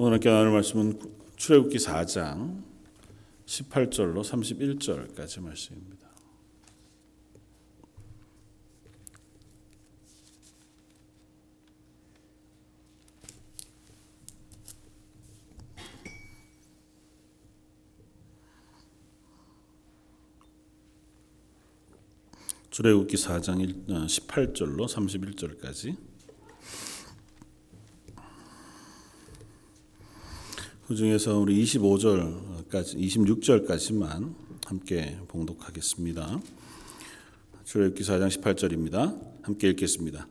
오늘 함께 나눌 말씀은 출애굽기 4장 18절로 31절까지 말씀입니다. 출애굽기 4장 18절로 31절까지 그 중에서 우리 25절까지 26절까지만 함께 봉독하겠습니다. 출애굽기 4장 18절입니다. 함께 읽겠습니다.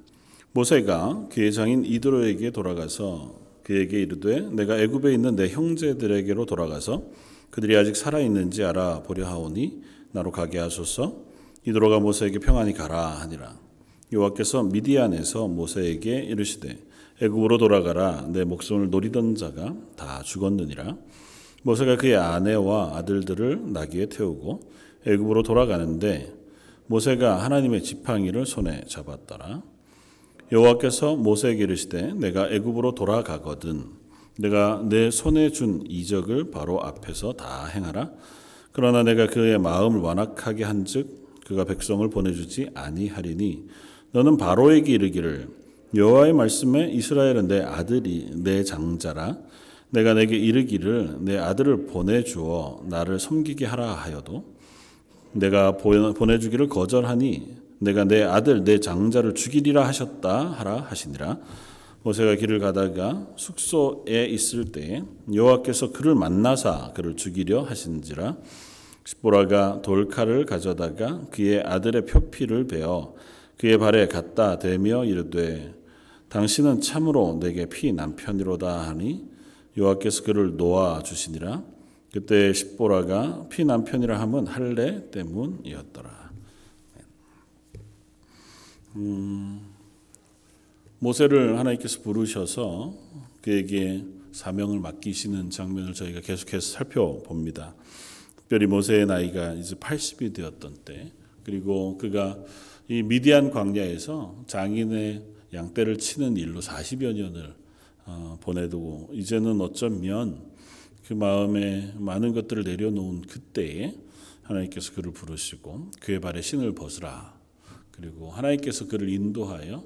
모세가 그의 장인 이드로에게 돌아가서 그에게 이르되 내가 애굽에 있는 내 형제들에게로 돌아가서 그들이 아직 살아 있는지 알아보려 하오니 나로 가게 하소서 이드로가 모세에게 평안히 가라 하니라 여호와께서 미디안에서 모세에게 이르시되 애굽으로 돌아가라. 내 목숨을 노리던 자가 다 죽었느니라. 모세가 그의 아내와 아들들을 나귀에 태우고 애굽으로 돌아가는데 모세가 하나님의 지팡이를 손에 잡았더라. 여호와께서 모세에게 이르시되 내가 애굽으로 돌아가거든. 내가 내 손에 준 이적을 바로 앞에서 다 행하라. 그러나 내가 그의 마음을 완악하게 한즉 그가 백성을 보내주지 아니하리니 너는 바로에게 이르기를 여호와의 말씀에 이스라엘은 내 아들이 내 장자라. 내가 내게 이르기를 내 아들을 보내 주어 나를 섬기게 하라 하여도 내가 보내 주기를 거절하니 내가 내 아들 내 장자를 죽이리라 하셨다 하라 하시니라. 모세가 길을 가다가 숙소에 있을 때 여호와께서 그를 만나사 그를 죽이려 하신지라. 십보라가 돌칼을 가져다가 그의 아들의 표피를 베어 그의 발에 갖다 대며 이르되 당신은 참으로 내게 피 남편이로다 하니 여호와께서 그를 놓아 주시니라 그때 십보라가 피 남편이라 함은 할례 때문이었더라. 음, 모세를 하나님께서 부르셔서 그에게 사명을 맡기시는 장면을 저희가 계속해서 살펴봅니다. 특별히 모세의 나이가 이제 80이 되었던 때, 그리고 그가 이 미디안 광야에서 장인의 양떼를 치는 일로 40여 년을 어, 보내두고 이제는 어쩌면 그 마음에 많은 것들을 내려놓은 그때에 하나님께서 그를 부르시고 그의 발에 신을 벗으라. 그리고 하나님께서 그를 인도하여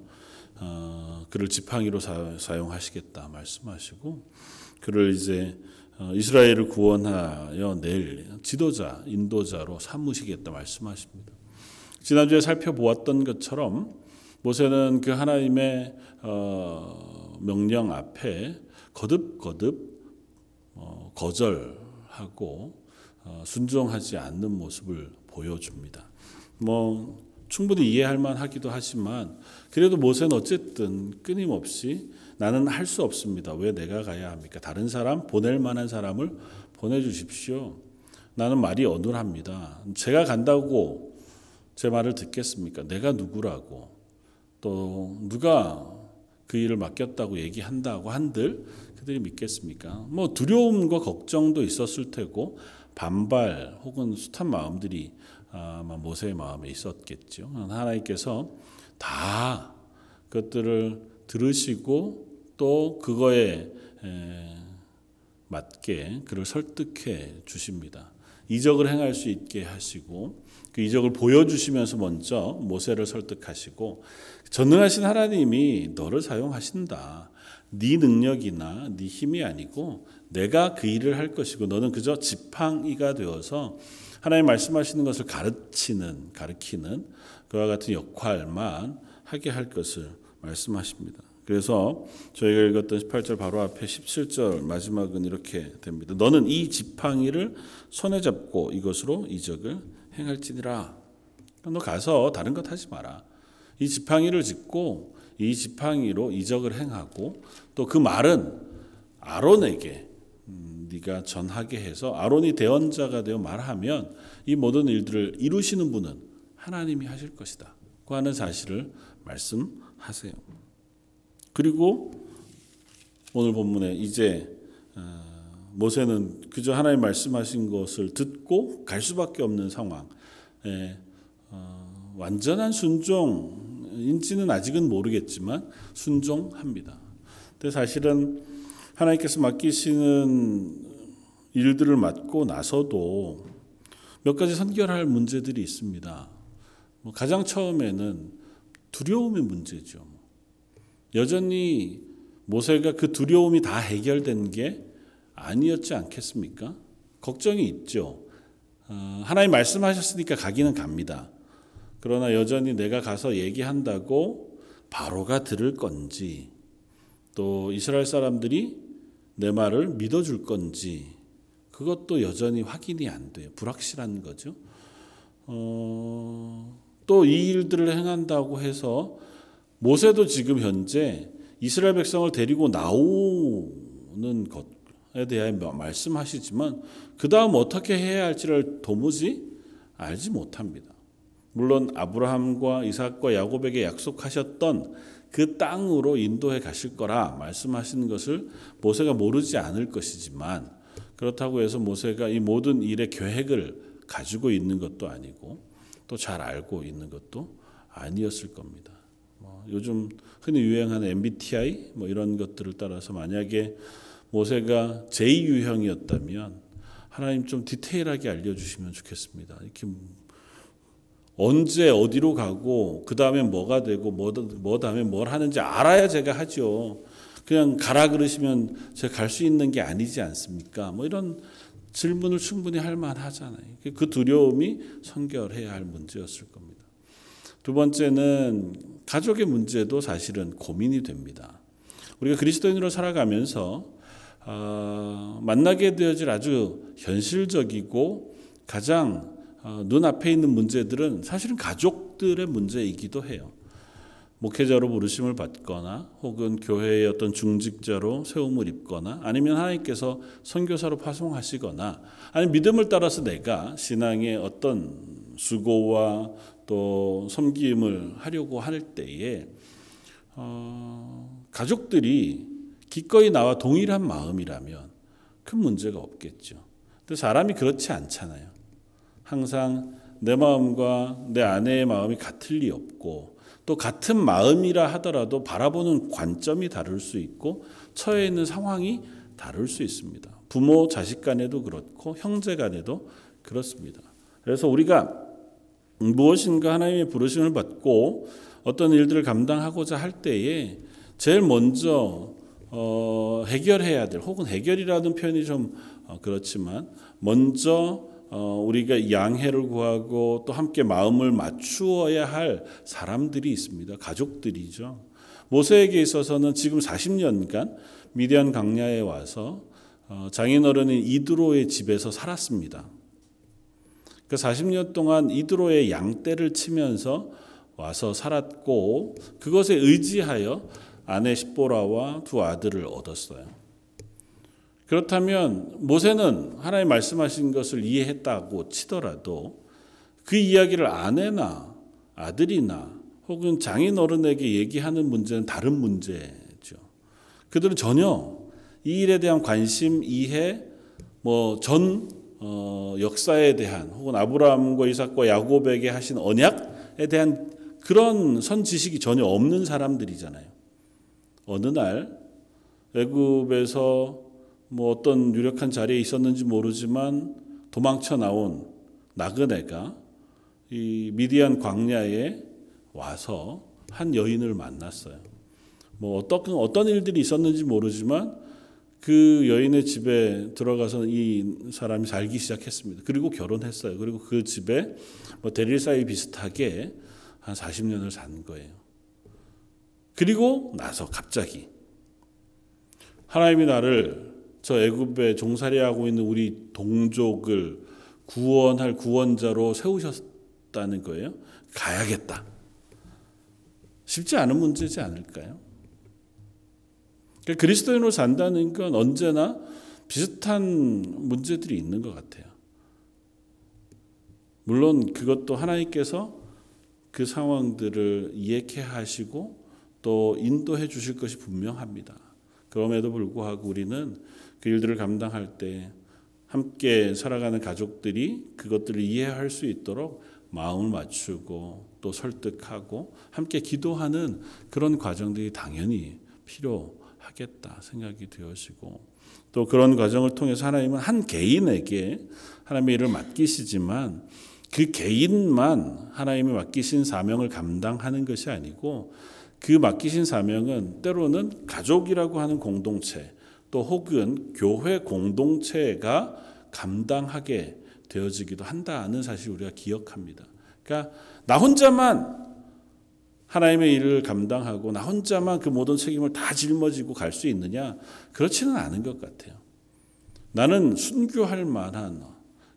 어, 그를 지팡이로 사, 용하시겠다 말씀하시고 그를 이제 어, 이스라엘을 구원하여 낼 지도자, 인도자로 삼으시겠다 말씀하십니다. 지난주에 살펴보았던 것처럼 모세는 그 하나님의 어, 명령 앞에 거듭거듭 어, 거절하고 순종하지 않는 모습을 보여줍니다. 뭐 충분히 이해할 만하기도 하지만 그래도 모세는 어쨌든 끊임없이 나는 할 수 없습니다. 왜 내가 가야 합니까? 다른 사람 보낼 만한 사람을 보내주십시오. 나는 말이 어눌합니다. 제가 간다고 제 말을 듣겠습니까? 내가 누구라고 또 누가 그 일을 맡겼다고 얘기한다고 한들 그들이 믿겠습니까? 뭐 두려움과 걱정도 있었을 테고 반발 혹은 숱한 마음들이 아마 모세의 마음에 있었겠죠. 하나님께서 다 그것들을 들으시고 또 그거에 맞게 그를 설득해 주십니다. 이적을 행할 수 있게 하시고 그 이적을 보여주시면서 먼저 모세를 설득하시고 전능하신 하나님이 너를 사용하신다. 네 능력이나 네 힘이 아니고 내가 그 일을 할 것이고 너는 그저 지팡이가 되어서 하나님 말씀하시는 것을 가르치는 가르키는 그와 같은 역할만 하게 할 것을 말씀하십니다. 그래서 저희가 읽었던 18절 바로 앞에 17절 마지막은 이렇게 됩니다. 너는 이 지팡이를 손에 잡고 이것으로 이적을 행할지니라. 너 가서 다른 것 하지 마라. 이 지팡이를 짚고 이 지팡이로 이적을 행하고 또 그 말은 아론에게 음, 네가 전하게 해서 아론이 대언자가 되어 말하면 이 모든 일들을 이루시는 분은 하나님이 하실 것이다. 그 하는 사실을 말씀하세요. 그리고 오늘 본문에 이제 어, 모세는 그저 하나님 말씀하신 것을 듣고 갈 수밖에 없는 상황. 어, 완전한 순종인지는 아직은 모르겠지만 순종합니다. 근데 사실은 하나님께서 맡기시는 일들을 맡고 나서도 몇 가지 선결할 문제들이 있습니다. 뭐 가장 처음에는 두려움의 문제죠. 여전히 모세가 그 두려움이 다 해결된 게 아니었지 않겠습니까? 걱정이 있죠. 어, 하나님 말씀하셨으니까 가기는 갑니다. 그러나 여전히 내가 가서 얘기한다고 바로가 들을 건지 또 이스라엘 사람들이 내 말을 믿어줄 건지 그것도 여전히 확인이 안 돼요. 불확실한 거죠. 어, 또 이 일들을 행한다고 해서 모세도 지금 현재 이스라엘 백성을 데리고 나오는 것에 대해 말씀하시지만 그 다음 어떻게 해야 할지를 도무지 알지 못합니다. 물론 아브라함과 이삭과 야곱에게 약속하셨던 그 땅으로 인도해 가실 거라 말씀하시는 것을 모세가 모르지 않을 것이지만 그렇다고 해서 모세가 이 모든 일의 계획을 가지고 있는 것도 아니고 또 잘 알고 있는 것도 아니었을 겁니다. 뭐 요즘 흔히 유행하는 MBTI 뭐 이런 것들을 따라서 만약에 모세가 제 유형이었다면 하나님 좀 디테일하게 알려주시면 좋겠습니다. 이렇게 언제 어디로 가고 그 다음에 뭐가 되고 뭐, 뭐 다음에 뭘 하는지 알아야 제가 하죠. 그냥 가라 그러시면 제가 갈 수 있는 게 아니지 않습니까? 뭐 이런 질문을 충분히 할 만하잖아요. 그 두려움이 선결해야 할 문제였을 겁니다. 두 번째는 가족의 문제도 사실은 고민이 됩니다. 우리가 그리스도인으로 살아가면서 어, 만나게 되어질 아주 현실적이고 가장 어, 눈앞에 있는 문제들은 사실은 가족들의 문제이기도 해요. 목회자로 부르심을 받거나 혹은 교회의 어떤 중직자로 세움을 입거나 아니면 하나님께서 선교사로 파송하시거나 아니 믿음을 따라서 내가 신앙의 어떤 수고와 또 섬김을 하려고 할 때에 어, 가족들이 기꺼이 나와 동일한 마음이라면 큰 문제가 없겠죠. 근데 사람이 그렇지 않잖아요. 항상 내 마음과 내 아내의 마음이 같을 리 없고 또 같은 마음이라 하더라도 바라보는 관점이 다를 수 있고 처해 있는 상황이 다를 수 있습니다. 부모 자식 간에도 그렇고 형제 간에도 그렇습니다. 그래서 우리가 무엇인가 하나님의 부르심을 받고 어떤 일들을 감당하고자 할 때에 제일 먼저 어, 해결해야 될 혹은 해결이라는 표현이 좀 어, 그렇지만 먼저 어, 우리가 양해를 구하고 또 함께 마음을 맞추어야 할 사람들이 있습니다. 가족들이죠. 모세에게 있어서는 지금 40년간 미디안 강야에 와서 어, 장인어른인 이드로의 집에서 살았습니다. 그 40년 동안 이드로의 양떼를 치면서 와서 살았고 그것에 의지하여 아내 십보라와 두 아들을 얻었어요. 그렇다면 모세는 하나님 말씀하신 것을 이해했다고 치더라도 그 이야기를 아내나 아들이나 혹은 장인 어른에게 얘기하는 문제는 다른 문제죠. 그들은 전혀 이 일에 대한 관심, 이해, 뭐 전 어, 역사에 대한 혹은 아브라함과 이삭과 야곱에게 하신 언약에 대한 그런 선 지식이 전혀 없는 사람들이잖아요. 어느 날 외국에서 뭐 어떤 유력한 자리에 있었는지 모르지만 도망쳐 나온 나그네가 이 미디안 광야에 와서 한 여인을 만났어요. 뭐 어떤 어떤 일들이 있었는지 모르지만 그 여인의 집에 들어가서 이 사람이 살기 시작했습니다. 그리고 결혼했어요. 그리고 그 집에 뭐 대릴 사이 비슷하게 한 40년을 산 거예요. 그리고 나서 갑자기 하나님이 나를 저 애굽에 종살이하고 있는 우리 동족을 구원할 구원자로 세우셨다는 거예요. 가야겠다. 쉽지 않은 문제지 않을까요? 그러니까 그리스도인으로 산다는 건 언제나 비슷한 문제들이 있는 것 같아요. 물론 그것도 하나님께서 그 상황들을 이해케 하시고 또 인도해 주실 것이 분명합니다. 그럼에도 불구하고 우리는 그 일들을 감당할 때 함께 살아가는 가족들이 그것들을 이해할 수 있도록 마음을 맞추고 또 설득하고 함께 기도하는 그런 과정들이 당연히 필요 하겠다 생각이 되어지고 또 그런 과정을 통해서 하나님은 한 개인에게 하나님의 일을 맡기시지만 그 개인만 하나님이 맡기신 사명을 감당하는 것이 아니고 그 맡기신 사명은 때로는 가족이라고 하는 공동체 또 혹은 교회 공동체가 감당하게 되어지기도 한다는 사실 우리가 기억합니다. 그러니까 나 혼자만 하나님의 일을 감당하고 나 혼자만 그 모든 책임을 다 짊어지고 갈 수 있느냐? 그렇지는 않은 것 같아요. 나는 순교할 만한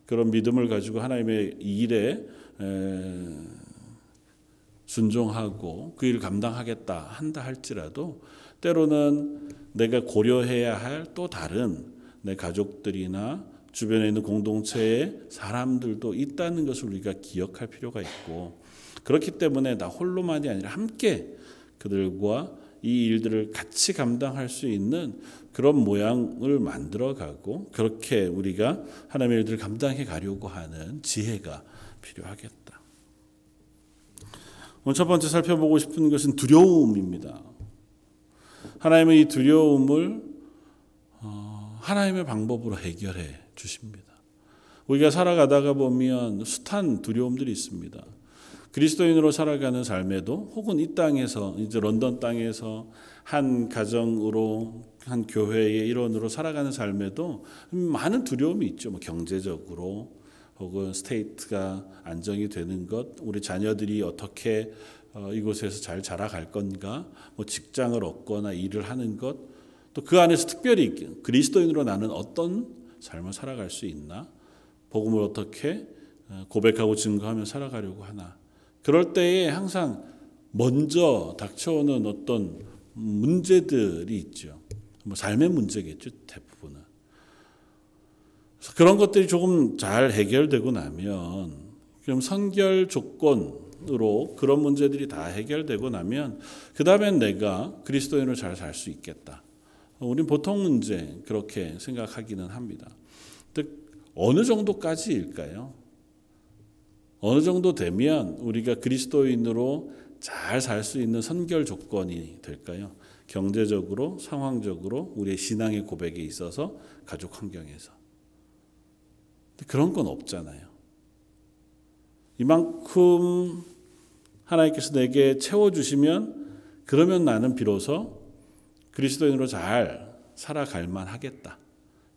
그런 믿음을 가지고 하나님의 일에 순종하고 그 일을 감당하겠다 한다 할지라도 때로는 내가 고려해야 할 또 다른 내 가족들이나 주변에 있는 공동체의 사람들도 있다는 것을 우리가 기억할 필요가 있고 그렇기 때문에 나 홀로만이 아니라 함께 그들과 이 일들을 같이 감당할 수 있는 그런 모양을 만들어 가고 그렇게 우리가 하나님의 일들을 감당해 가려고 하는 지혜가 필요하겠다. 오늘 첫 번째 살펴보고 싶은 것은 두려움입니다. 하나님의 이 두려움을 어, 하나님의 방법으로 해결해 주십니다. 우리가 살아가다가 보면 숱한 두려움들이 있습니다. 그리스도인으로 살아가는 삶에도 혹은 이 땅에서 이제 런던 땅에서 한 가정으로 한 교회의 일원으로 살아가는 삶에도 많은 두려움이 있죠. 뭐 경제적으로 혹은 스테이트가 안정이 되는 것, 우리 자녀들이 어떻게 어, 이곳에서 잘 자라갈 건가, 뭐 직장을 얻거나 일을 하는 것, 또 그 안에서 특별히 그리스도인으로 나는 어떤 삶을 살아갈 수 있나, 복음을 어떻게 어, 고백하고 증거하며 살아가려고 하나. 그럴 때에 항상 먼저 닥쳐오는 어떤 문제들이 있죠. 뭐 삶의 문제겠죠, 대부분은. 그런 것들이 조금 잘 해결되고 나면, 그럼 선결 조건으로 그런 문제들이 다 해결되고 나면, 그 다음엔 내가 그리스도인으로 잘 살 수 있겠다. 우린 보통 문제 그렇게 생각하기는 합니다. 어느 정도까지일까요? 어느 정도 되면 우리가 그리스도인으로 잘 살 수 있는 선결 조건이 될까요? 경제적으로, 상황적으로, 우리의 신앙의 고백에 있어서, 가족 환경에서. 그런 건 없잖아요. 이만큼 하나님께서 내게 채워주시면, 그러면 나는 비로소 그리스도인으로 잘 살아갈 만 하겠다.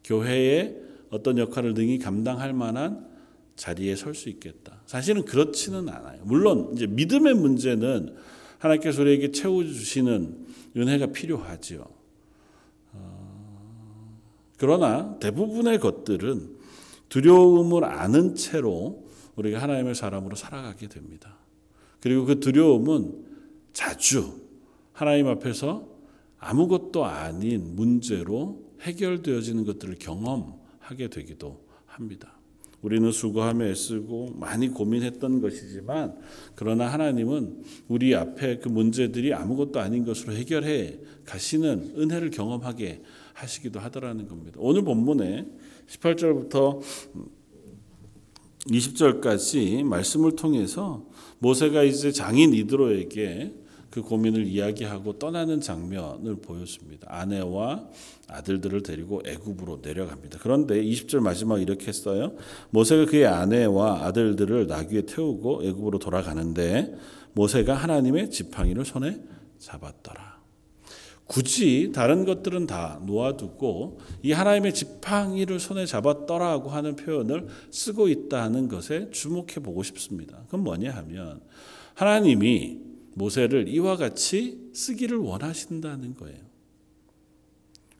교회의 어떤 역할을 능히 감당할 만한 자리에 설 수 있겠다. 사실은 그렇지는 않아요. 물론 이제 믿음의 문제는 하나님께서 우리에게 채워주시는 은혜가 필요하지요. 어, 그러나 대부분의 것들은 두려움을 아는 채로 우리가 하나님의 사람으로 살아가게 됩니다. 그리고 그 두려움은 자주 하나님 앞에서 아무것도 아닌 문제로 해결되어지는 것들을 경험하게 되기도 합니다. 우리는 수고하며 애쓰고 많이 고민했던 것이지만 그러나 하나님은 우리 앞에 그 문제들이 아무것도 아닌 것으로 해결해 가시는 은혜를 경험하게 하시기도 하더라는 겁니다. 오늘 본문에 18절부터 20절까지 말씀을 통해서 모세가 이제 장인 이드로에게 그 고민을 이야기하고 떠나는 장면을 보였습니다. 아내와 아들들을 데리고 애굽으로 내려갑니다. 그런데 20절 마지막 이렇게 했어요. 모세가 그의 아내와 아들들을 나귀에 태우고 애굽으로 돌아가는데 모세가 하나님의 지팡이를 손에 잡았더라. 굳이 다른 것들은 다 놓아두고 이 하나님의 지팡이를 손에 잡았더라고 하는 표현을 쓰고 있다는 것에 주목해 보고 싶습니다. 그건 뭐냐 하면 하나님이 모세를 이와 같이 쓰기를 원하신다는 거예요.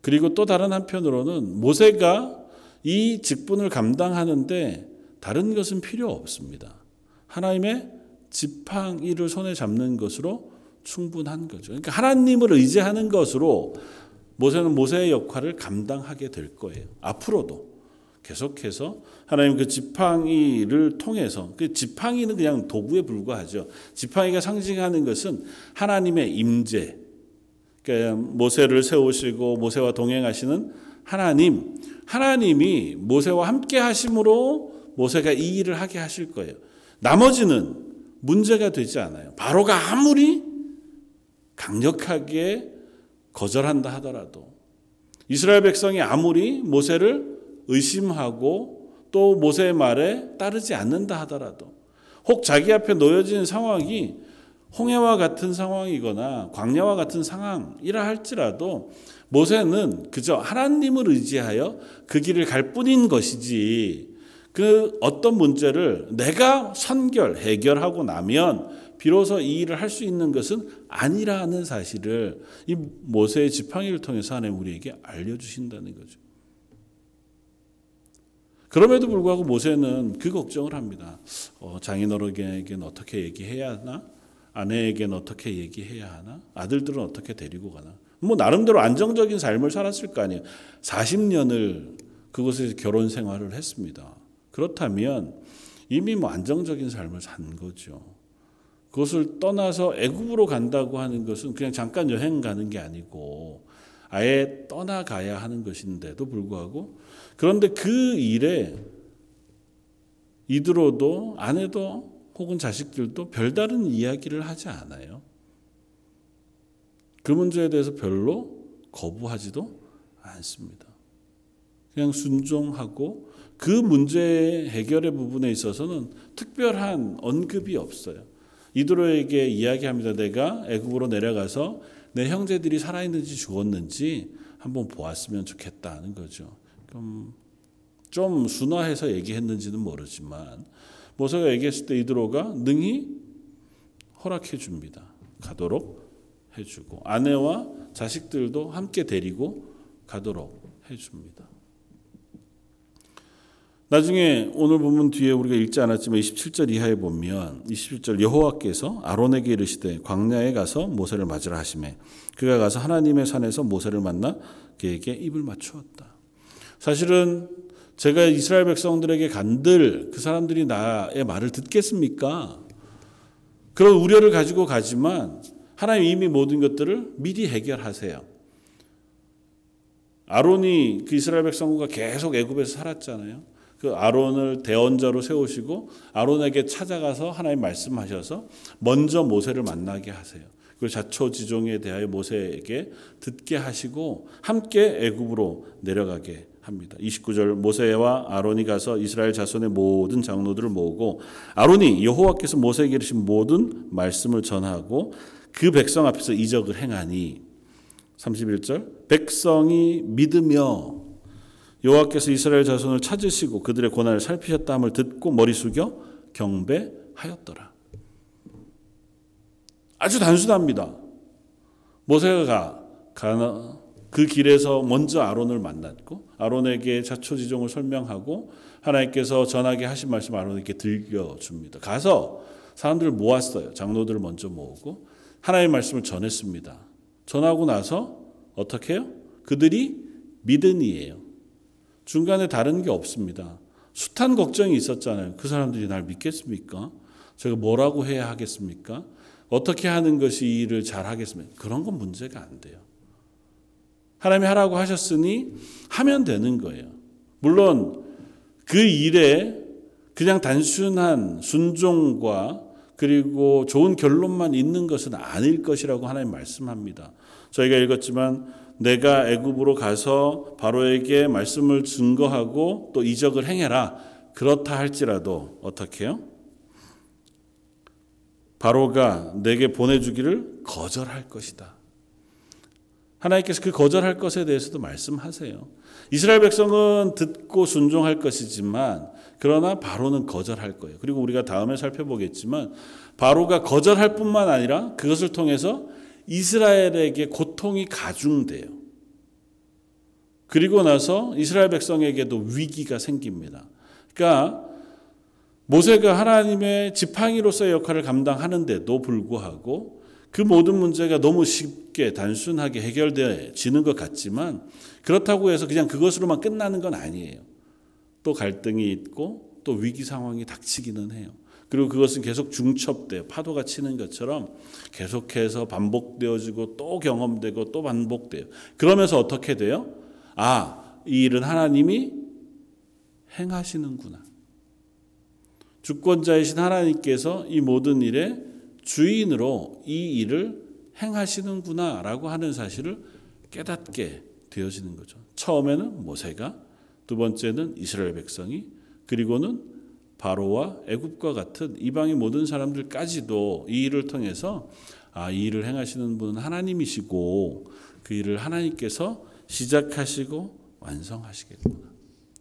그리고 또 다른 한편으로는 모세가 이 직분을 감당하는데 다른 것은 필요 없습니다. 하나님의 지팡이를 손에 잡는 것으로 충분한 거죠. 그러니까 하나님을 의지하는 것으로 모세는 모세의 역할을 감당하게 될 거예요. 앞으로도 계속해서 하나님 그 지팡이를 통해서 그 지팡이는 그냥 도구에 불과하죠. 지팡이가 상징하는 것은 하나님의 임재. 그러니까 모세를 세우시고 모세와 동행하시는 하나님, 하나님이 모세와 함께 하심으로 모세가 이 일을 하게 하실 거예요. 나머지는 문제가 되지 않아요. 바로가 아무리 강력하게 거절한다 하더라도 이스라엘 백성이 아무리 모세를 의심하고 또 모세의 말에 따르지 않는다 하더라도 혹 자기 앞에 놓여진 상황이 홍해와 같은 상황이거나 광야와 같은 상황이라 할지라도 모세는 그저 하나님을 의지하여 그 길을 갈 뿐인 것이지 그 어떤 문제를 내가 선결, 해결하고 나면 비로소 이 일을 할 수 있는 것은 아니라는 사실을 이 모세의 지팡이를 통해서 하나님 우리에게 알려주신다는 거죠. 그럼에도 불구하고 모세는 그 걱정을 합니다. 어, 장인어른에게는 어떻게 얘기해야 하나? 아내에게는 어떻게 얘기해야 하나? 아들들은 어떻게 데리고 가나? 뭐 나름대로 안정적인 삶을 살았을 거 아니에요. 40년을 그곳에서 결혼 생활을 했습니다. 그렇다면 이미 뭐 안정적인 삶을 산 거죠. 그것을 떠나서 애굽으로 간다고 하는 것은 그냥 잠깐 여행 가는 게 아니고 아예 떠나가야 하는 것인데도 불구하고 그런데 그 일에 이들어도 아내도 혹은 자식들도 별다른 이야기를 하지 않아요. 그 문제에 대해서 별로 거부하지도 않습니다. 그냥 순종하고 그 문제 해결의 부분에 있어서는 특별한 언급이 없어요. 이드로에게 이야기합니다. 내가 애굽으로 내려가서 내 형제들이 살아있는지 죽었는지 한번 보았으면 좋겠다는 거죠. 그럼 좀 순화해서 얘기했는지는 모르지만 모세가 얘기했을 때 이드로가 능히 허락해 줍니다. 가도록 해주고 아내와 자식들도 함께 데리고 가도록 해줍니다. 나중에 오늘 보면 뒤에 우리가 읽지 않았지만 27절 이하에 보면 27절 여호와께서 아론에게 이르시되 광야에 가서 모세를 맞으라 하시매 그가 가서 하나님의 산에서 모세를 만나 그에게 입을 맞추었다. 사실은 제가 이스라엘 백성들에게 간들 그 사람들이 나의 말을 듣겠습니까? 그런 우려를 가지고 가지만 하나님 이미 모든 것들을 미리 해결하세요. 아론이 그 이스라엘 백성과 계속 애굽에서 살았잖아요. 그 아론을 대언자로 세우시고 아론에게 찾아가서 하나님 말씀하셔서 먼저 모세를 만나게 하세요. 그리고 자초지종에 대하여 모세에게 듣게 하시고 함께 애굽으로 내려가게 합니다. 29절 모세와 아론이 가서 이스라엘 자손의 모든 장로들을 모으고 아론이 여호와께서 모세에게 이르신 모든 말씀을 전하고 그 백성 앞에서 이적을 행하니 31절 백성이 믿으며 여호와께서 이스라엘 자손을 찾으시고 그들의 고난을 살피셨다함을 듣고 머리 숙여 경배하였더라. 아주 단순합니다. 모세가 가나 그 길에서 먼저 아론을 만났고 아론에게 자초지종을 설명하고 하나님께서 전하게 하신 말씀 아론에게 들려줍니다. 가서 사람들을 모았어요. 장로들을 먼저 모으고 하나님의 말씀을 전했습니다. 전하고 나서 어떻게 해요? 그들이 믿으니에요. 중간에 다른 게 없습니다. 숱한 걱정이 있었잖아요. 그 사람들이 날 믿겠습니까? 제가 뭐라고 해야 하겠습니까? 어떻게 하는 것이 일을 잘 하겠습니까? 그런 건 문제가 안 돼요. 하나님이 하라고 하셨으니 하면 되는 거예요. 물론 그 일에 그냥 단순한 순종과 그리고 좋은 결론만 있는 것은 아닐 것이라고 하나님 말씀합니다. 저희가 읽었지만 내가 애굽으로 가서 바로에게 말씀을 증거하고 또 이적을 행해라. 그렇다 할지라도 어떻게요? 바로가 내게 보내주기를 거절할 것이다. 하나님께서 그 거절할 것에 대해서도 말씀하세요. 이스라엘 백성은 듣고 순종할 것이지만 그러나 바로는 거절할 거예요. 그리고 우리가 다음에 살펴보겠지만 바로가 거절할 뿐만 아니라 그것을 통해서 이스라엘에게 고통이 가중돼요. 그리고 나서 이스라엘 백성에게도 위기가 생깁니다. 그러니까 모세가 하나님의 지팡이로서의 역할을 감당하는데도 불구하고 그 모든 문제가 너무 쉽게 단순하게 해결되지는 것 같지만 그렇다고 해서 그냥 그것으로만 끝나는 건 아니에요. 또 갈등이 있고 또 위기 상황이 닥치기는 해요. 그리고 그것은 계속 중첩돼요. 파도가 치는 것처럼 계속해서 반복되어지고 또 경험되고 또 반복돼요. 그러면서 어떻게 돼요? 아, 이 일은 하나님이 행하시는구나. 주권자이신 하나님께서 이 모든 일의 주인으로 이 일을 행하시는구나라고 하는 사실을 깨닫게 되어지는 거죠. 처음에는 모세가, 두 번째는 이스라엘 백성이, 그리고는 바로와 애굽과 같은 이방의 모든 사람들까지도 이 일을 통해서 아, 이 일을 행하시는 분은 하나님이시고 그 일을 하나님께서 시작하시고 완성하시겠구나.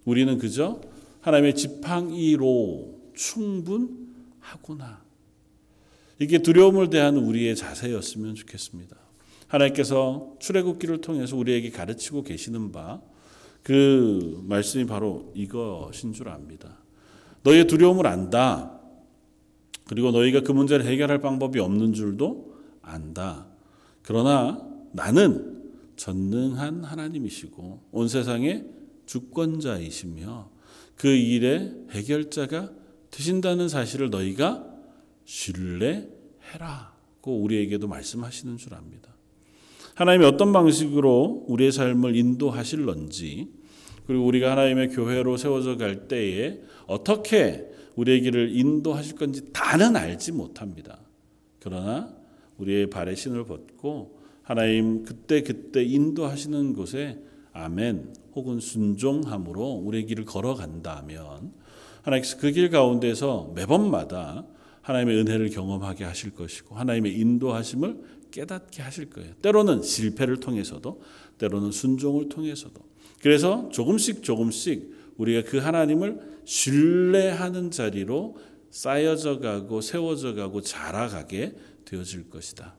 우리는 그저 하나님의 지팡이로 충분하구나. 이게 두려움을 대한 우리의 자세였으면 좋겠습니다. 하나님께서 출애굽기를 통해서 우리에게 가르치고 계시는 바 그 말씀이 바로 이것인 줄 압니다. 너희의 두려움을 안다. 그리고 너희가 그 문제를 해결할 방법이 없는 줄도 안다. 그러나 나는 전능한 하나님이시고 온 세상의 주권자이시며 그 일의 해결자가 되신다는 사실을 너희가 신뢰해라고 우리에게도 말씀하시는 줄 압니다. 하나님이 어떤 방식으로 우리의 삶을 인도하실런지 그리고 우리가 하나님의 교회로 세워져 갈 때에 어떻게 우리의 길을 인도하실 건지 다는 알지 못합니다. 그러나 우리의 발에 신을 벗고 하나님 그때 그때 인도하시는 곳에 아멘 혹은 순종함으로 우리의 길을 걸어간다면 하나님께서 그 길 가운데서 매번마다 하나님의 은혜를 경험하게 하실 것이고 하나님의 인도하심을 깨닫게 하실 거예요. 때로는 실패를 통해서도 때로는 순종을 통해서도 그래서 조금씩 조금씩 우리가 그 하나님을 신뢰하는 자리로 쌓여져 가고 세워져 가고 자라가게 되어질 것이다.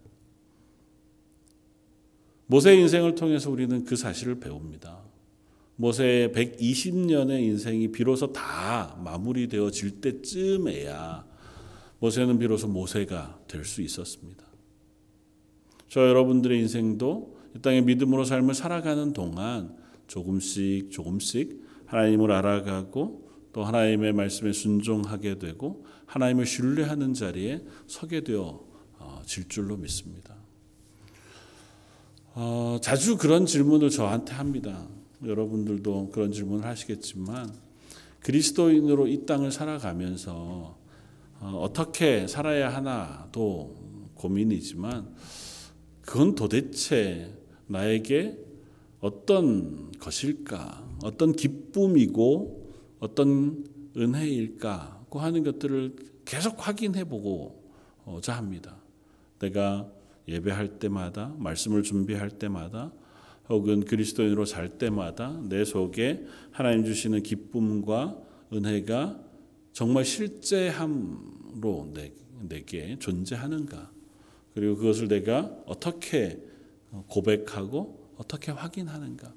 모세의 인생을 통해서 우리는 그 사실을 배웁니다. 모세의 120년의 인생이 비로소 다 마무리되어질 때쯤에야 모세는 비로소 모세가 될 수 있었습니다. 저 여러분들의 인생도 이 땅의 믿음으로 삶을 살아가는 동안 조금씩 조금씩 하나님을 알아가고 또 하나님의 말씀에 순종하게 되고 하나님을 신뢰하는 자리에 서게 되어 어, 질 줄로 믿습니다. 어, 자주 그런 질문을 저한테 합니다. 여러분들도 그런 질문을 하시겠지만 그리스도인으로 이 땅을 살아가면서 어, 떻게 살아야 하나도 고민이지만 그건 도대체 나에게 어떤 것일까? 어떤 기쁨이고 어떤 은혜일까 고 하는 것들을 계속 확인해 보고자 합니다. 내가 예배할 때마다 말씀을 준비할 때마다 혹은 그리스도인으로 살 때마다 내 속에 하나님 주시는 기쁨과 은혜가 정말 실제함으로 내게 존재하는가? 그리고 그것을 내가 어떻게 고백하고 어떻게 확인하는가?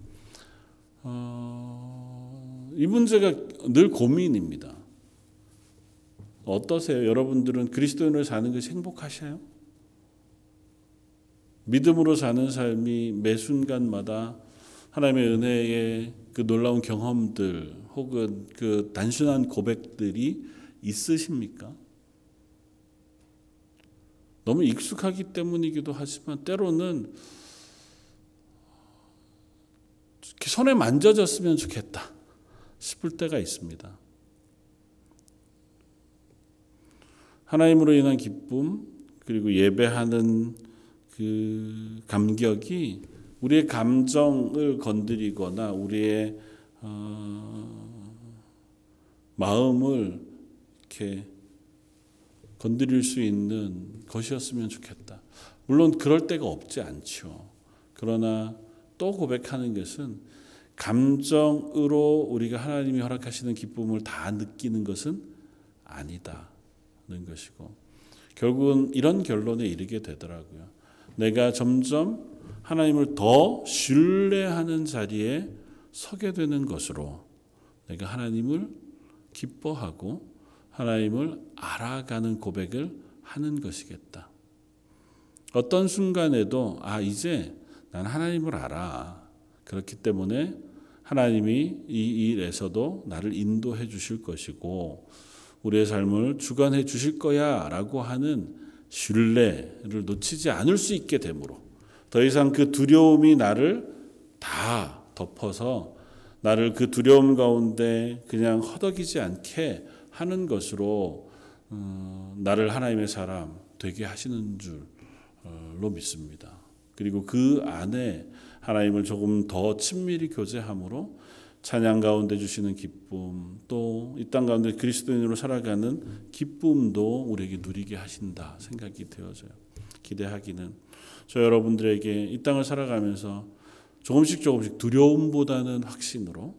어, 이 문제가 늘 고민입니다. 어떠세요? 여러분들은 그리스도인으로 사는 것이 행복하셔요? 믿음으로 사는 삶이 매 순간마다 하나님의 은혜의 그 놀라운 경험들 혹은 그 단순한 고백들이 있으십니까? 너무 익숙하기 때문이기도 하지만 때로는 손에 만져졌으면 좋겠다 싶을 때가 있습니다. 하나님으로 인한 기쁨 그리고 예배하는 그 감격이 우리의 감정을 건드리거나 우리의 어, 마음을 이렇게 건드릴 수 있는 것이었으면 좋겠다. 물론 그럴 때가 없지 않죠. 그러나 또 고백하는 것은 감정으로 우리가 하나님이 허락하시는 기쁨을 다 느끼는 것은 아니다는 것이고 결국은 이런 결론에 이르게 되더라고요. 내가 점점 하나님을 더 신뢰하는 자리에 서게 되는 것으로 내가 하나님을 기뻐하고 하나님을 알아가는 고백을 하는 것이겠다. 어떤 순간에도 아 이제 난 하나님을 알아. 그렇기 때문에 하나님이 이 일에서도 나를 인도해 주실 것이고 우리의 삶을 주관해 주실 거야라고 하는 신뢰를 놓치지 않을 수 있게 되므로 더 이상 그 두려움이 나를 다 덮어서 나를 그 두려움 가운데 그냥 허덕이지 않게 하는 것으로 어, 나를 하나님의 사람 되게 하시는 줄로 믿습니다. 그리고 그 안에 하나님을 조금 더 친밀히 교제함으로 찬양 가운데 주시는 기쁨 또 이 땅 가운데 그리스도인으로 살아가는 기쁨도 우리에게 누리게 하신다 생각이 되어져요. 기대하기는 저 여러분들에게 이 땅을 살아가면서 조금씩 조금씩 두려움보다는 확신으로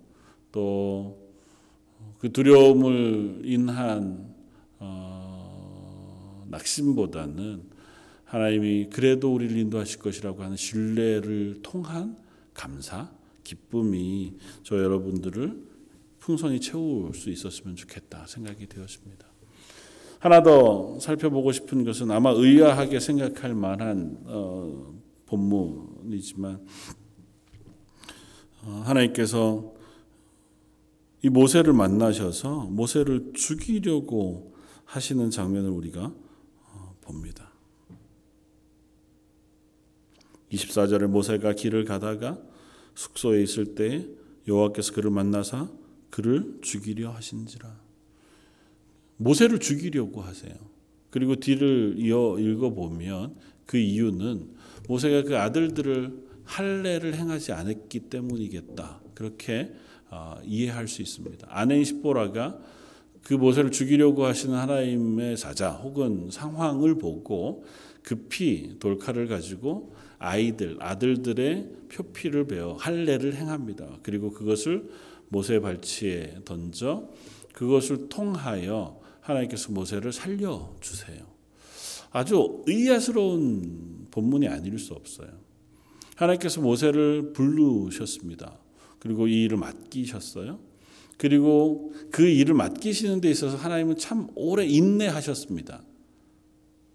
또 그 두려움을 인한 어, 낙심보다는 하나님이 그래도 우리를 인도하실 것이라고 하는 신뢰를 통한 감사, 기쁨이 저 여러분들을 풍성히 채울 수 있었으면 좋겠다 생각이 되었습니다. 하나 더 살펴보고 싶은 것은 아마 의아하게 생각할 만한 어, 본문이지만 어, 하나님께서 이 모세를 만나셔서 모세를 죽이려고 하시는 장면을 우리가 어, 봅니다. 24절에 모세가 길을 가다가 숙소에 있을 때 여호와께서 그를 만나사 그를 죽이려 하신지라. 모세를 죽이려고 하세요. 그리고 뒤를 이어 읽어 보면 그 이유는 모세가 그 아들들을 할례를 행하지 않았기 때문이겠다. 그렇게 어, 이해할 수 있습니다. 아내인 십보라가 그 모세를 죽이려고 하시는 하나님의 사자 혹은 상황을 보고 급히 돌칼을 가지고 아이들 아들들의 표피를 베어 할례를 행합니다. 그리고 그것을 모세 발치에 던져 그것을 통하여 하나님께서 모세를 살려 주세요. 아주 의아스러운 본문이 아닐 수 없어요. 하나님께서 모세를 부르셨습니다. 그리고 이 일을 맡기셨어요. 그리고 그 일을 맡기시는 데 있어서 하나님은 참 오래 인내하셨습니다.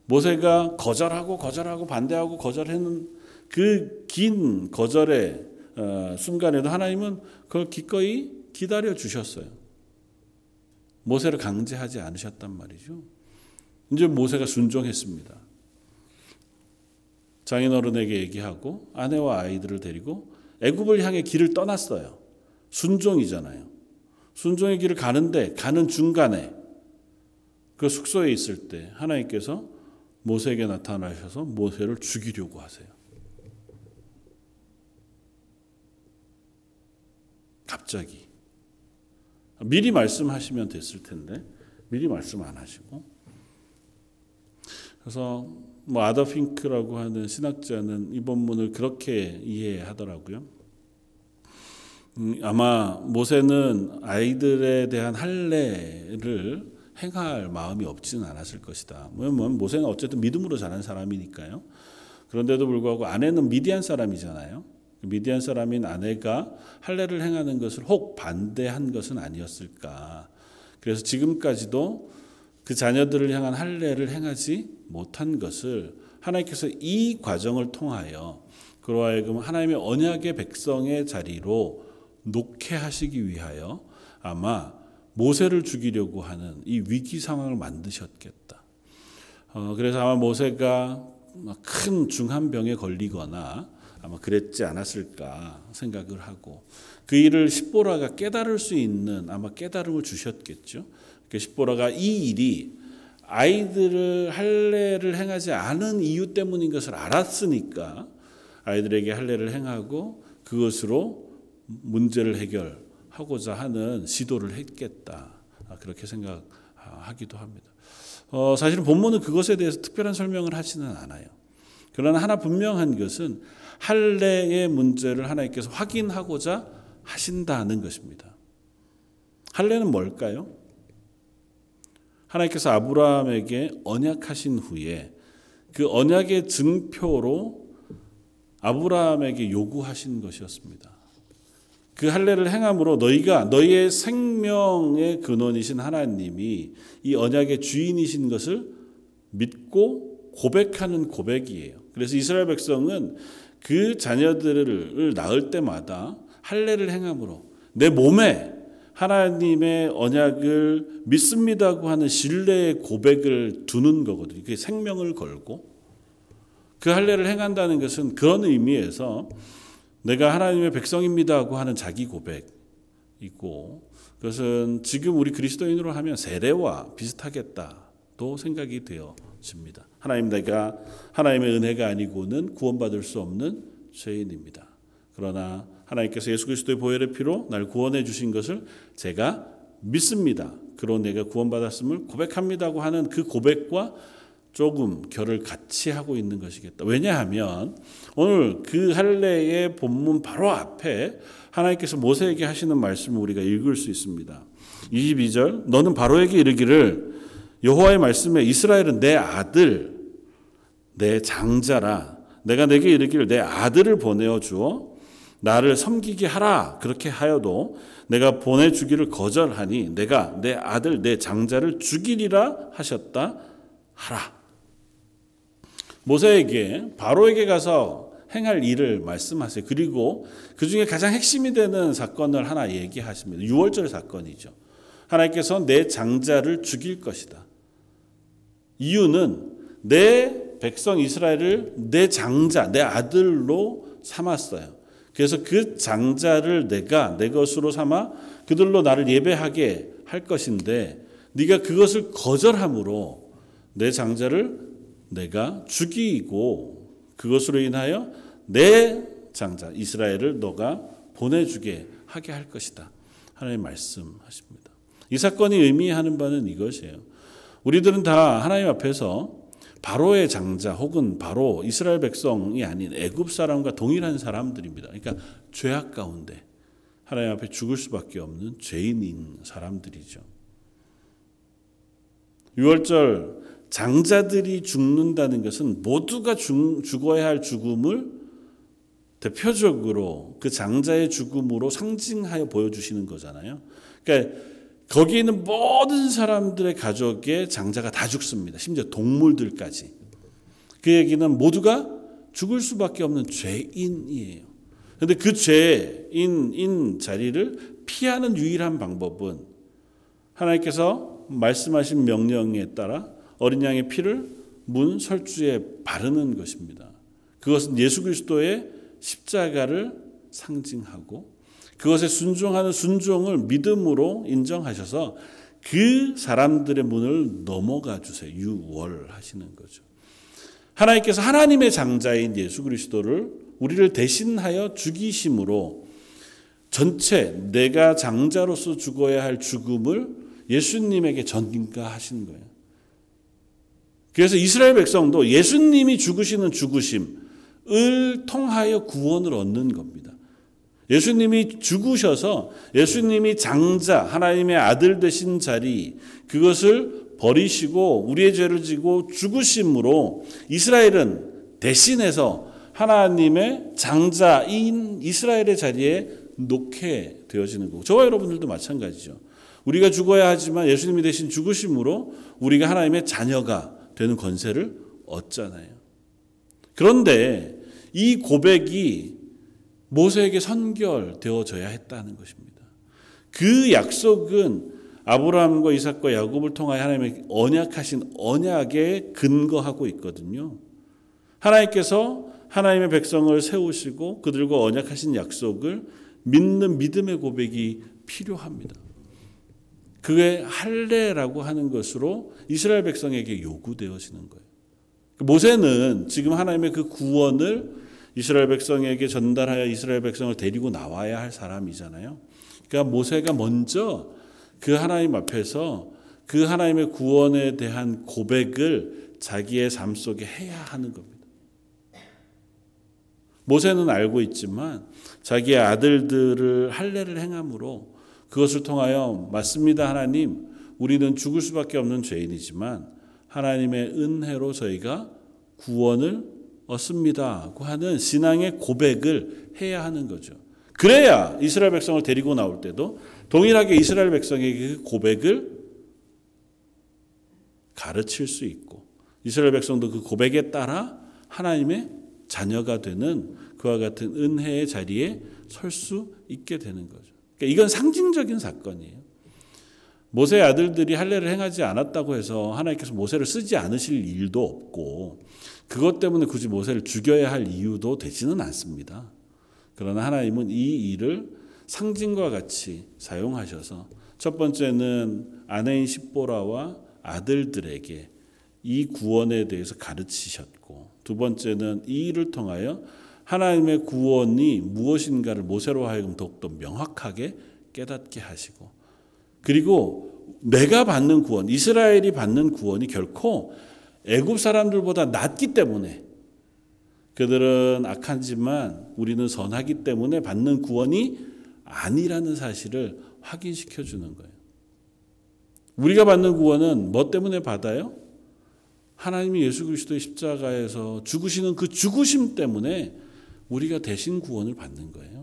모세가 거절하고 거절하고 반대하고 거절하는 그 긴 거절의 어, 순간에도 하나님은 그걸 기꺼이 기다려 주셨어요. 모세를 강제하지 않으셨단 말이죠. 이제 모세가 순종했습니다. 장인어른에게 얘기하고 아내와 아이들을 데리고 애굽을 향해 길을 떠났어요. 순종이잖아요. 순종의 길을 가는데 가는 중간에 그 숙소에 있을 때 하나님께서 모세에게 나타나셔서 모세를 죽이려고 하세요. 갑자기 미리 말씀하시면 됐을 텐데 미리 말씀 안 하시고 그래서 뭐 아더 핑크라고 하는 신학자는 이 본문을 그렇게 이해하더라고요. 음, 아마 모세는 아이들에 대한 할례를 행할 마음이 없지는 않았을 것이다. 왜냐면 모세는 어쨌든 믿음으로 자란 사람이니까요. 그런데도 불구하고 아내는 미디안 사람이잖아요. 미디안 사람인 아내가 할례를 행하는 것을 혹 반대한 것은 아니었을까. 그래서 지금까지도 그 자녀들을 향한 할례를 행하지 못한 것을 하나님께서 이 과정을 통하여 그로 하여금 하나님의 언약의 백성의 자리로 놓게 하시기 위하여 아마 모세를 죽이려고 하는 이 위기 상황을 만드셨겠다. 어, 그래서 아마 모세가 큰 중한 병에 걸리거나 아마 그랬지 않았을까 생각을 하고 그 일을 십보라가 깨달을 수 있는 아마 깨달음을 주셨겠죠. 그 십보라가 이 일이 아이들을 할례를 행하지 않은 이유 때문인 것을 알았으니까 아이들에게 할례를 행하고 그것으로 문제를 해결하고자 하는 시도를 했겠다. 아, 그렇게 생각하기도 합니다. 어, 사실은 본문은 그것에 대해서 특별한 설명을 하지는 않아요. 그러나 하나 분명한 것은 할례의 문제를 하나님께서 확인하고자 하신다는 것입니다. 할례는 뭘까요? 하나님께서 아브라함에게 언약하신 후에 그 언약의 증표로 아브라함에게 요구하신 것이었습니다. 그 할례를 행함으로 너희가 너희의 생명의 근원이신 하나님이 이 언약의 주인이신 것을 믿고 고백하는 고백이에요. 그래서 이스라엘 백성은 그 자녀들을 낳을 때마다 할례를 행함으로 내 몸에 하나님의 언약을 믿습니다고 하는 신뢰의 고백을 두는 거거든요. 그게 생명을 걸고 그 할례를 행한다는 것은 그런 의미에서 내가 하나님의 백성입니다고 하는 자기 고백이고 그것은 지금 우리 그리스도인으로 하면 세례와 비슷하겠다도 생각이 되어집니다. 하나님 내가 하나님의 은혜가 아니고는 구원받을 수 없는 죄인입니다. 그러나 하나님께서 예수 그리스도의 보혈의 피로 날 구원해 주신 것을 제가 믿습니다. 그로 내가 구원받았음을 고백합니다고 하는 그 고백과 조금 결을 같이 하고 있는 것이겠다. 왜냐하면 오늘 그 할례의 본문 바로 앞에 하나님께서 모세에게 하시는 말씀을 우리가 읽을 수 있습니다. 22절 너는 바로에게 이르기를 여호와의 말씀에 이스라엘은 내 아들 내 장자라 내가 내게 이르기를 내 아들을 보내어 주어 나를 섬기게 하라 그렇게 하여도 내가 보내 주기를 거절하니 내가 내 아들 내 장자를 죽이리라 하셨다 하라 모세에게 바로에게 가서 행할 일을 말씀하세요. 그리고 그 중에 가장 핵심이 되는 사건을 하나 얘기하십니다. 6월절 사건이죠. 하나님께서 내 장자를 죽일 것이다. 이유는 내 백성 이스라엘을 내 장자, 내 아들로 삼았어요. 그래서 그 장자를 내가 내 것으로 삼아 그들로 나를 예배하게 할 것인데 네가 그것을 거절함으로 내 장자를 내가 죽이고 그것으로 인하여 내 장자 이스라엘을 너가 보내주게 하게 할 것이다. 하나님 말씀하십니다. 이 사건이 의미하는 바는 이것이에요. 우리들은 다 하나님 앞에서 바로의 장자 혹은 바로 이스라엘 백성이 아닌 애굽 사람과 동일한 사람들입니다. 그러니까 죄악 가운데 하나님 앞에 죽을 수밖에 없는 죄인인 사람들이죠. 6월절 장자들이 죽는다는 것은 모두가 죽, 죽어야 할 죽음을 대표적으로 그 장자의 죽음으로 상징하여 보여주시는 거잖아요. 그러니까 거기 있는 모든 사람들의 가족의 장자가 다 죽습니다. 심지어 동물들까지. 그 얘기는 모두가 죽을 수밖에 없는 죄인이에요. 그런데 그 죄인인 자리를 피하는 유일한 방법은 하나님께서 말씀하신 명령에 따라 어린 양의 피를 문 설주에 바르는 것입니다. 그것은 예수 그리스도의 십자가를 상징하고 그것에 순종하는 순종을 믿음으로 인정하셔서 그 사람들의 문을 넘어가 주세요. 유월하시는 거죠. 하나님께서 하나님의 장자인 예수 그리스도를 우리를 대신하여 죽이심으로 전체 내가 장자로서 죽어야 할 죽음을 예수님에게 전가하신 거예요. 그래서 이스라엘 백성도 예수님이 죽으시는 죽으심을 통하여 구원을 얻는 겁니다. 예수님이 죽으셔서 예수님이 장자, 하나님의 아들 되신 자리, 그것을 버리시고 우리의 죄를 지고 죽으심으로 이스라엘은 대신해서 하나님의 장자인 이스라엘의 자리에 놓게 되어지는 거고 저와 여러분들도 마찬가지죠. 우리가 죽어야 하지만 예수님이 대신 죽으심으로 우리가 하나님의 자녀가 되는 권세를 얻잖아요. 그런데 이 고백이 모세에게 선결되어져야 했다는 것입니다. 그 약속은 아브라함과 이삭과 야곱을 통하여 하나님의 언약하신 언약에 근거하고 있거든요. 하나님께서 하나님의 백성을 세우시고 그들과 언약하신 약속을 믿는 믿음의 고백이 필요합니다. 그게 할례라고 하는 것으로 이스라엘 백성에게 요구되어지는 거예요. 모세는 지금 하나님의 그 구원을 이스라엘 백성에게 전달하여 이스라엘 백성을 데리고 나와야 할 사람이잖아요. 그러니까 모세가 먼저 그 하나님 앞에서 그 하나님의 구원에 대한 고백을 자기의 삶 속에 해야 하는 겁니다. 모세는 알고 있지만 자기의 아들들을 할례를 행함으로 그것을 통하여 맞습니다 하나님 우리는 죽을 수밖에 없는 죄인이지만 하나님의 은혜로 저희가 구원을 얻습니다고 하는 신앙의 고백을 해야 하는 거죠. 그래야 이스라엘 백성을 데리고 나올 때도 동일하게 이스라엘 백성에게 그 고백을 가르칠 수 있고 이스라엘 백성도 그 고백에 따라 하나님의 자녀가 되는 그와 같은 은혜의 자리에 설 수 있게 되는 거죠. 그러니까 이건 상징적인 사건이에요. 모세의 아들들이 할례를 행하지 않았다고 해서 하나님께서 모세를 쓰지 않으실 일도 없고 그것 때문에 굳이 모세를 죽여야 할 이유도 되지는 않습니다. 그러나 하나님은 이 일을 상징과 같이 사용하셔서 첫 번째는 아내인 십보라와 아들들에게 이 구원에 대해서 가르치셨고 두 번째는 이 일을 통하여 하나님의 구원이 무엇인가를 모세로 하여금 더욱더 명확하게 깨닫게 하시고 그리고 내가 받는 구원, 이스라엘이 받는 구원이 결코 애굽 사람들보다 낫기 때문에 그들은 악하지만 우리는 선하기 때문에 받는 구원이 아니라는 사실을 확인시켜 주는 거예요. 우리가 받는 구원은 뭐 때문에 받아요? 하나님이 예수 그리스도의 십자가에서 죽으시는 그 죽으심 때문에 우리가 대신 구원을 받는 거예요.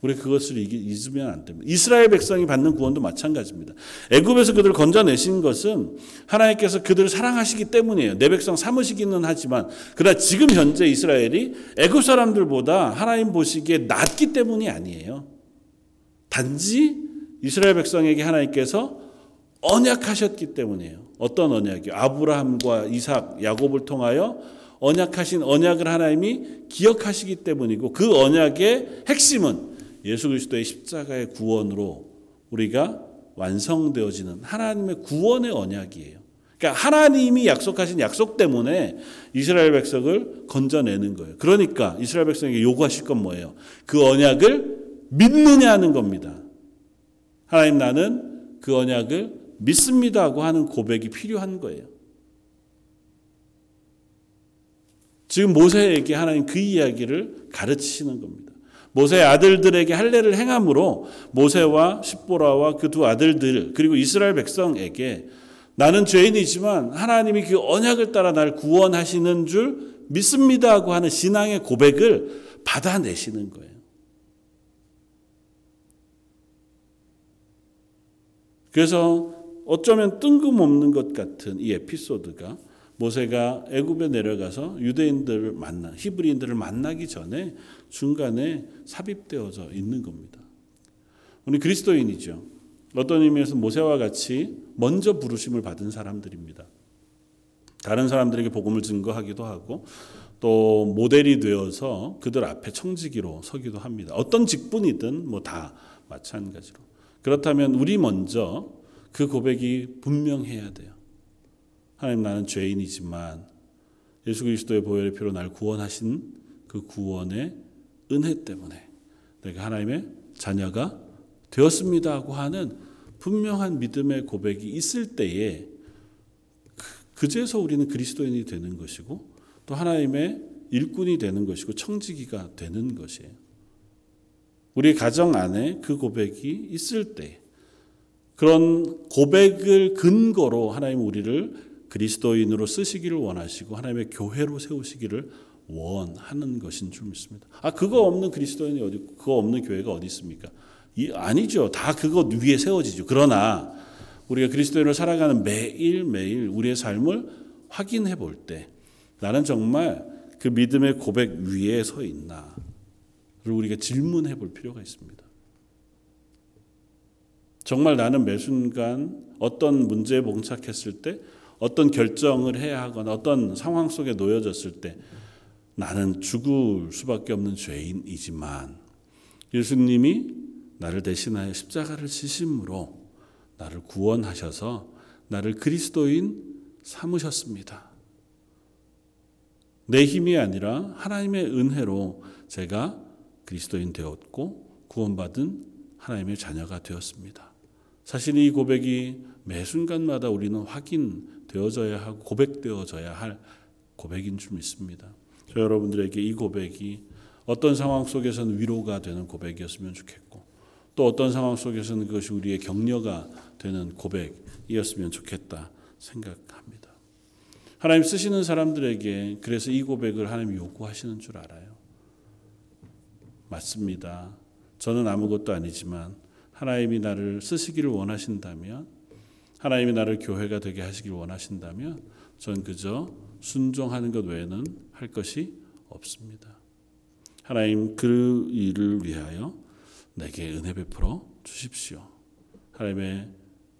우리 그것을 잊으면 안 됩니다. 이스라엘 백성이 받는 구원도 마찬가지입니다. 애굽에서 그들을 건져내신 것은 하나님께서 그들을 사랑하시기 때문이에요. 내 백성 삼으시기는 하지만 그러나 지금 현재 이스라엘이 애굽 사람들보다 하나님 보시기에 낫기 때문이 아니에요. 단지 이스라엘 백성에게 하나님께서 언약하셨기 때문이에요. 어떤 언약이요? 아브라함과 이삭, 야곱을 통하여 언약하신 언약을 하나님이 기억하시기 때문이고 그 언약의 핵심은 예수 그리스도의 십자가의 구원으로 우리가 완성되어지는 하나님의 구원의 언약이에요. 그러니까 하나님이 약속하신 약속 때문에 이스라엘 백성을 건져내는 거예요. 그러니까 이스라엘 백성에게 요구하실 건 뭐예요? 그 언약을 믿느냐 하는 겁니다. 하나님 나는 그 언약을 믿습니다 하고 하는 고백이 필요한 거예요. 지금 모세에게 하나님 그 이야기를 가르치시는 겁니다. 모세의 아들들에게 할례를 행함으로 모세와 십보라와 그 두 아들들 그리고 이스라엘 백성에게 나는 죄인이지만 하나님이 그 언약을 따라 날 구원하시는 줄 믿습니다 하고 하는 신앙의 고백을 받아내시는 거예요. 그래서 어쩌면 뜬금없는 것 같은 이 에피소드가 모세가 애굽에 내려가서 유대인들을 만나 히브리인들을 만나기 전에 중간에 삽입되어져 있는 겁니다. 우리 그리스도인이죠. 어떤 의미에서 모세와 같이 먼저 부르심을 받은 사람들입니다. 다른 사람들에게 복음을 증거하기도 하고 또 모델이 되어서 그들 앞에 청지기로 서기도 합니다. 어떤 직분이든 뭐 다 마찬가지로. 그렇다면 우리 먼저 그 고백이 분명해야 돼요. 하나님 나는 죄인이지만 예수 그리스도의 보혈의 피로 날 구원하신 그 구원의 은혜 때문에 내가 하나님의 자녀가 되었습니다 하고 하는 분명한 믿음의 고백이 있을 때에 그, 그제서 우리는 그리스도인이 되는 것이고 또 하나님의 일꾼이 되는 것이고 청지기가 되는 것이에요. 우리 가정 안에 그 고백이 있을 때 그런 고백을 근거로 하나님 우리를 그리스도인으로 쓰시기를 원하시고 하나님의 교회로 세우시기를 원하는 것인 줄 믿습니다. 아 그거 없는 그리스도인이 어디 그거 없는 교회가 어디 있습니까? 이, 아니죠. 다 그거 위에 세워지죠. 그러나 우리가 그리스도인으로 살아가는 매일 매일 우리의 삶을 확인해 볼 때 나는 정말 그 믿음의 고백 위에 서 있나를 우리가 질문해 볼 필요가 있습니다. 정말 나는 매 순간 어떤 문제에 봉착했을 때 어떤 결정을 해야 하거나 어떤 상황 속에 놓여졌을 때 나는 죽을 수밖에 없는 죄인이지만 예수님이 나를 대신하여 십자가를 지심으로 나를 구원하셔서 나를 그리스도인 삼으셨습니다. 내 힘이 아니라 하나님의 은혜로 제가 그리스도인 되었고 구원받은 하나님의 자녀가 되었습니다. 사실 이 고백이 매 순간마다 우리는 확인되어져야 하고 고백되어져야 할 고백인 줄 믿습니다. 저 여러분들에게 이 고백이 어떤 상황 속에서는 위로가 되는 고백이었으면 좋겠고 또 어떤 상황 속에서는 그것이 우리의 격려가 되는 고백이었으면 좋겠다 생각합니다. 하나님 쓰시는 사람들에게 그래서 이 고백을 하나님 요구하시는 줄 알아요. 맞습니다. 저는 아무것도 아니지만 하나님이 나를 쓰시기를 원하신다면 하나님이 나를 교회가 되게 하시길 원하신다면 전 그저 순종하는 것 외에는 할 것이 없습니다. 하나님 그 일을 위하여 내게 은혜 베풀어 주십시오. 하나님의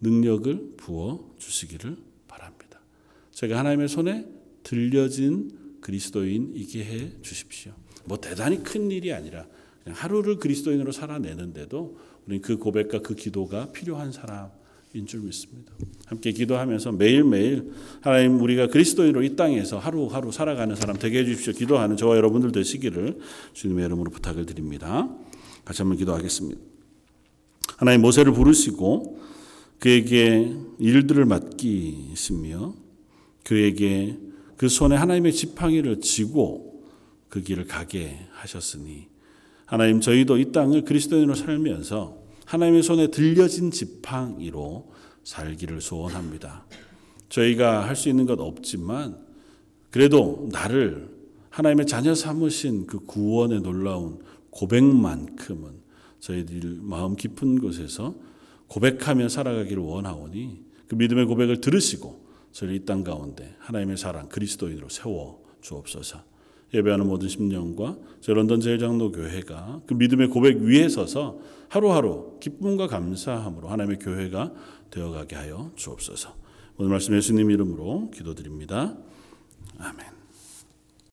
능력을 부어 주시기를 바랍니다. 제가 하나님의 손에 들려진 그리스도인이게 해 주십시오. 뭐 대단히 큰 일이 아니라 하루를 그리스도인으로 살아내는데도 우리는 그 고백과 그 기도가 필요한 사람인 줄 믿습니다. 함께 기도하면서 매일매일 하나님 우리가 그리스도인으로 이 땅에서 하루하루 살아가는 사람 되게 해 주십시오. 기도하는 저와 여러분들 되시기를 주님의 이름으로 부탁을 드립니다. 같이 한번 기도하겠습니다. 하나님 모세를 부르시고 그에게 일들을 맡기시며 그에게 그 손에 하나님의 지팡이를 쥐고 그 길을 가게 하셨으니 하나님 저희도 이 땅을 그리스도인으로 살면서 하나님의 손에 들려진 지팡이로 살기를 소원합니다. 저희가 할 수 있는 것 없지만 그래도 나를 하나님의 자녀 삼으신 그 구원의 놀라운 고백만큼은 저희들 마음 깊은 곳에서 고백하며 살아가기를 원하오니 그 믿음의 고백을 들으시고 저를 이 땅 가운데 하나님의 사랑 그리스도인으로 세워 주옵소서. 예배하는 모든 심령과 저 런던 제일장로 교회가 그 믿음의 고백 위에 서서 하루하루 기쁨과 감사함으로 하나님의 교회가 되어가게 하여 주옵소서. 오늘 말씀 예수님 이름으로 기도드립니다. 아멘.